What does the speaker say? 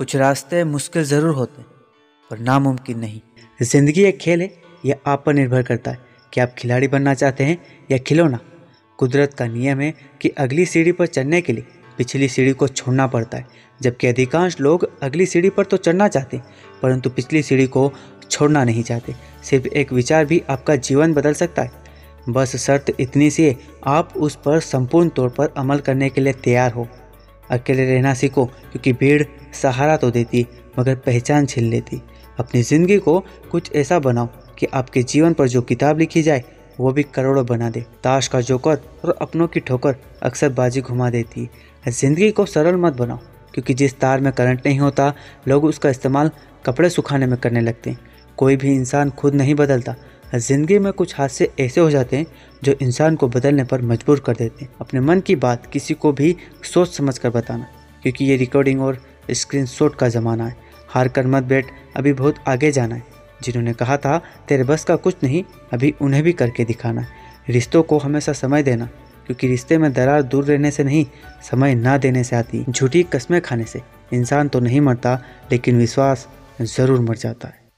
कुछ रास्ते मुश्किल ज़रूर होते हैं, पर नामुमकिन नहीं। ज़िंदगी एक खेल है, यह आप पर निर्भर करता है कि आप खिलाड़ी बनना चाहते हैं या खिलौना। कुदरत का नियम है कि अगली सीढ़ी पर चढ़ने के लिए पिछली सीढ़ी को छोड़ना पड़ता है, जबकि अधिकांश लोग अगली सीढ़ी पर तो चढ़ना चाहते हैं, परंतु पिछली सीढ़ी को छोड़ना नहीं चाहते। सिर्फ़ एक विचार भी आपका जीवन बदल सकता है। बस शर्त इतनी सी है, आप उस पर संपूर्ण तौर पर अमल करने के लिए तैयार हो। अकेले रहना सीखो, क्योंकि भीड़ सहारा तो देती, मगर पहचान छीन लेती। अपनी ज़िंदगी को कुछ ऐसा बनाओ कि आपके जीवन पर जो किताब लिखी जाए, वो भी करोड़ों बना दे। ताश का जोकर और अपनों की ठोकर अक्सर बाजी घुमा देती। है ज़िंदगी को सरल मत बनाओ, क्योंकि जिस तार में करंट नहीं होता, लोग उसका इस्तेमाल कपड़े सुखाने में करने लगते। हैं कोई भी इंसान खुद नहीं बदलता। ज़िंदगी में कुछ हादसे ऐसे हो जाते हैं, जो इंसान को बदलने पर मजबूर कर देते हैं। अपने मन की बात किसी को भी सोच समझ कर बताना, क्योंकि ये रिकॉर्डिंग और स्क्रीन शॉट का ज़माना है। हार कर मत बैठ, अभी बहुत आगे जाना है। जिन्होंने कहा था, तेरे बस का कुछ नहीं, अभी उन्हें भी करके दिखाना है। रिश्तों को हमेशा समय देना, क्योंकि रिश्ते में दरार दूर रहने से नहीं, समय ना देने से आती। झूठी कस्में खाने से। इंसान तो नहीं मरता, लेकिन विश्वास ज़रूर मर जाता है।